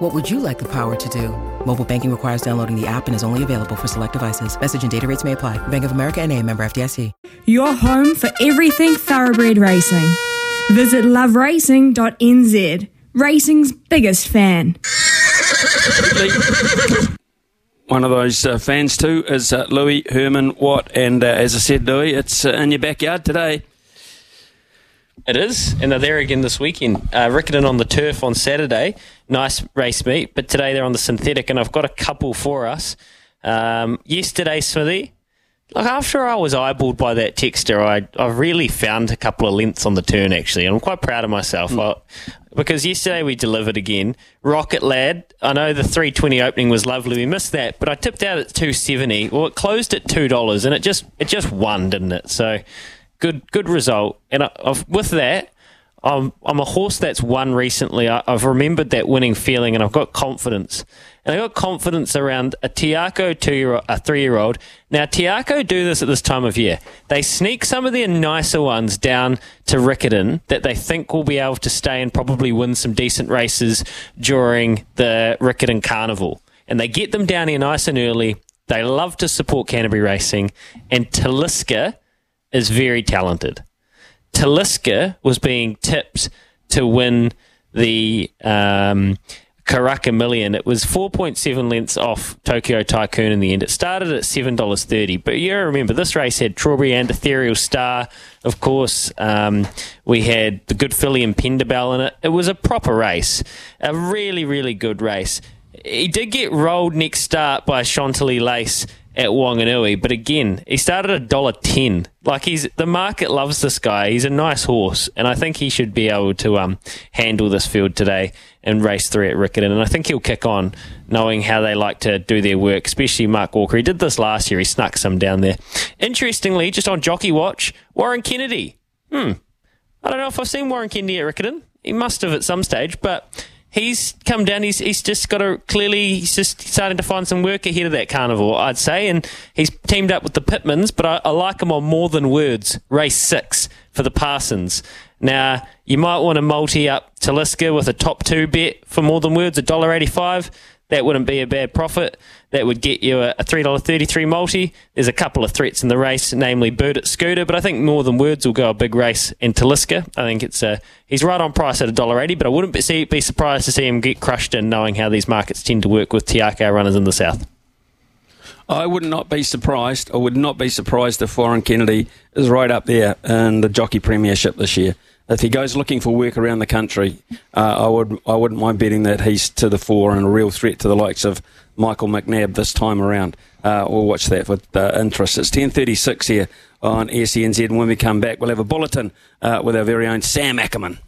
What would you like the power to do? Mobile banking requires downloading the app and is only available for select devices. Message and data rates may apply. Bank of America and a member FDIC. Your home for everything thoroughbred racing. Visit loveracing.nz. Racing's biggest fan. One of those uh, fans too is uh, Louis Herman Watt, and uh, as I said, Louis, it's uh, in your backyard today. It is, and they're there again this weekend. Uh, Riccarton on the turf on Saturday, nice race meet, but today they're on the synthetic, and I've got a couple for us. Um, yesterday, Smithy, like after I was eyeballed by that texter, I I really found a couple of lengths on the turn actually, and I'm quite proud of myself. I, because yesterday we delivered again. Rocket Lad, I know the 320 opening was lovely. We missed that, but I tipped out at 270. Well, it closed at two dollars, and it just it just won, didn't it? So good good result. And I, I've, with that, I'm I'm a horse that's won recently. I, I've remembered that winning feeling, and I've got confidence. And I got confidence around a Te Akau two year a three year old. Now Te Akau do this at this time of year. They sneak some of their nicer ones down to Riccarton that they think will be able to stay and probably win some decent races during the Riccarton Carnival. And they get them down here nice and early. They love to support Canterbury racing, and Taliska is very talented. Taliska was being tipped to win the um, Karaka Million. It was 4.7 lengths off Tokyo Tycoon in the end. It started at $7.30. But you remember, this race had Strawberry and Ethereal Star, of course. Um, we had the good filly and Pendabell in it. It was a proper race, a really, really good race. He did get rolled next start by Chantilly Lace at Wanganui, but again, he started at dollar ten. Like he's the market loves this guy. He's a nice horse, and I think he should be able to um, handle this field today and race three at Riccarton. And I think he'll kick on, knowing how they like to do their work. Especially Mark Walker. He did this last year. He snuck some down there. Interestingly, just on Jockey Watch, Warren Kennedy. Hmm. I don't know if I've seen Warren Kennedy at Riccarton. He must have at some stage, but he's come down. He's he's just got a clearly he's just starting to find some work ahead of that carnival, I'd say, and he's teamed up with the Pitmans. But I, I like him on more than words. Race six for the Parsons. Now you might want to multi up Taliska with a top two bet for more than words, a dollar eighty five. That wouldn't be a bad profit. That would get you a, a $3.33 multi. There's a couple of threats in the race, namely Bird at Scooter, but I think more than words will go a big race in Taliska. I think it's a, he's right on price at $1.80, but I wouldn't be, be surprised to see him get crushed in knowing how these markets tend to work with Te Akau runners in the south. I would not be surprised. I would not be surprised if Warren Kennedy is right up there in the Jockey Premiership this year. If he goes looking for work around the country, uh, I would I wouldn't mind betting that he's to the fore and a real threat to the likes of Michael McNab this time around. Uh, we'll watch that with uh, interest. It's ten thirty six here on SENZ, and when we come back, we'll have a bulletin uh, with our very own Sam Ackerman.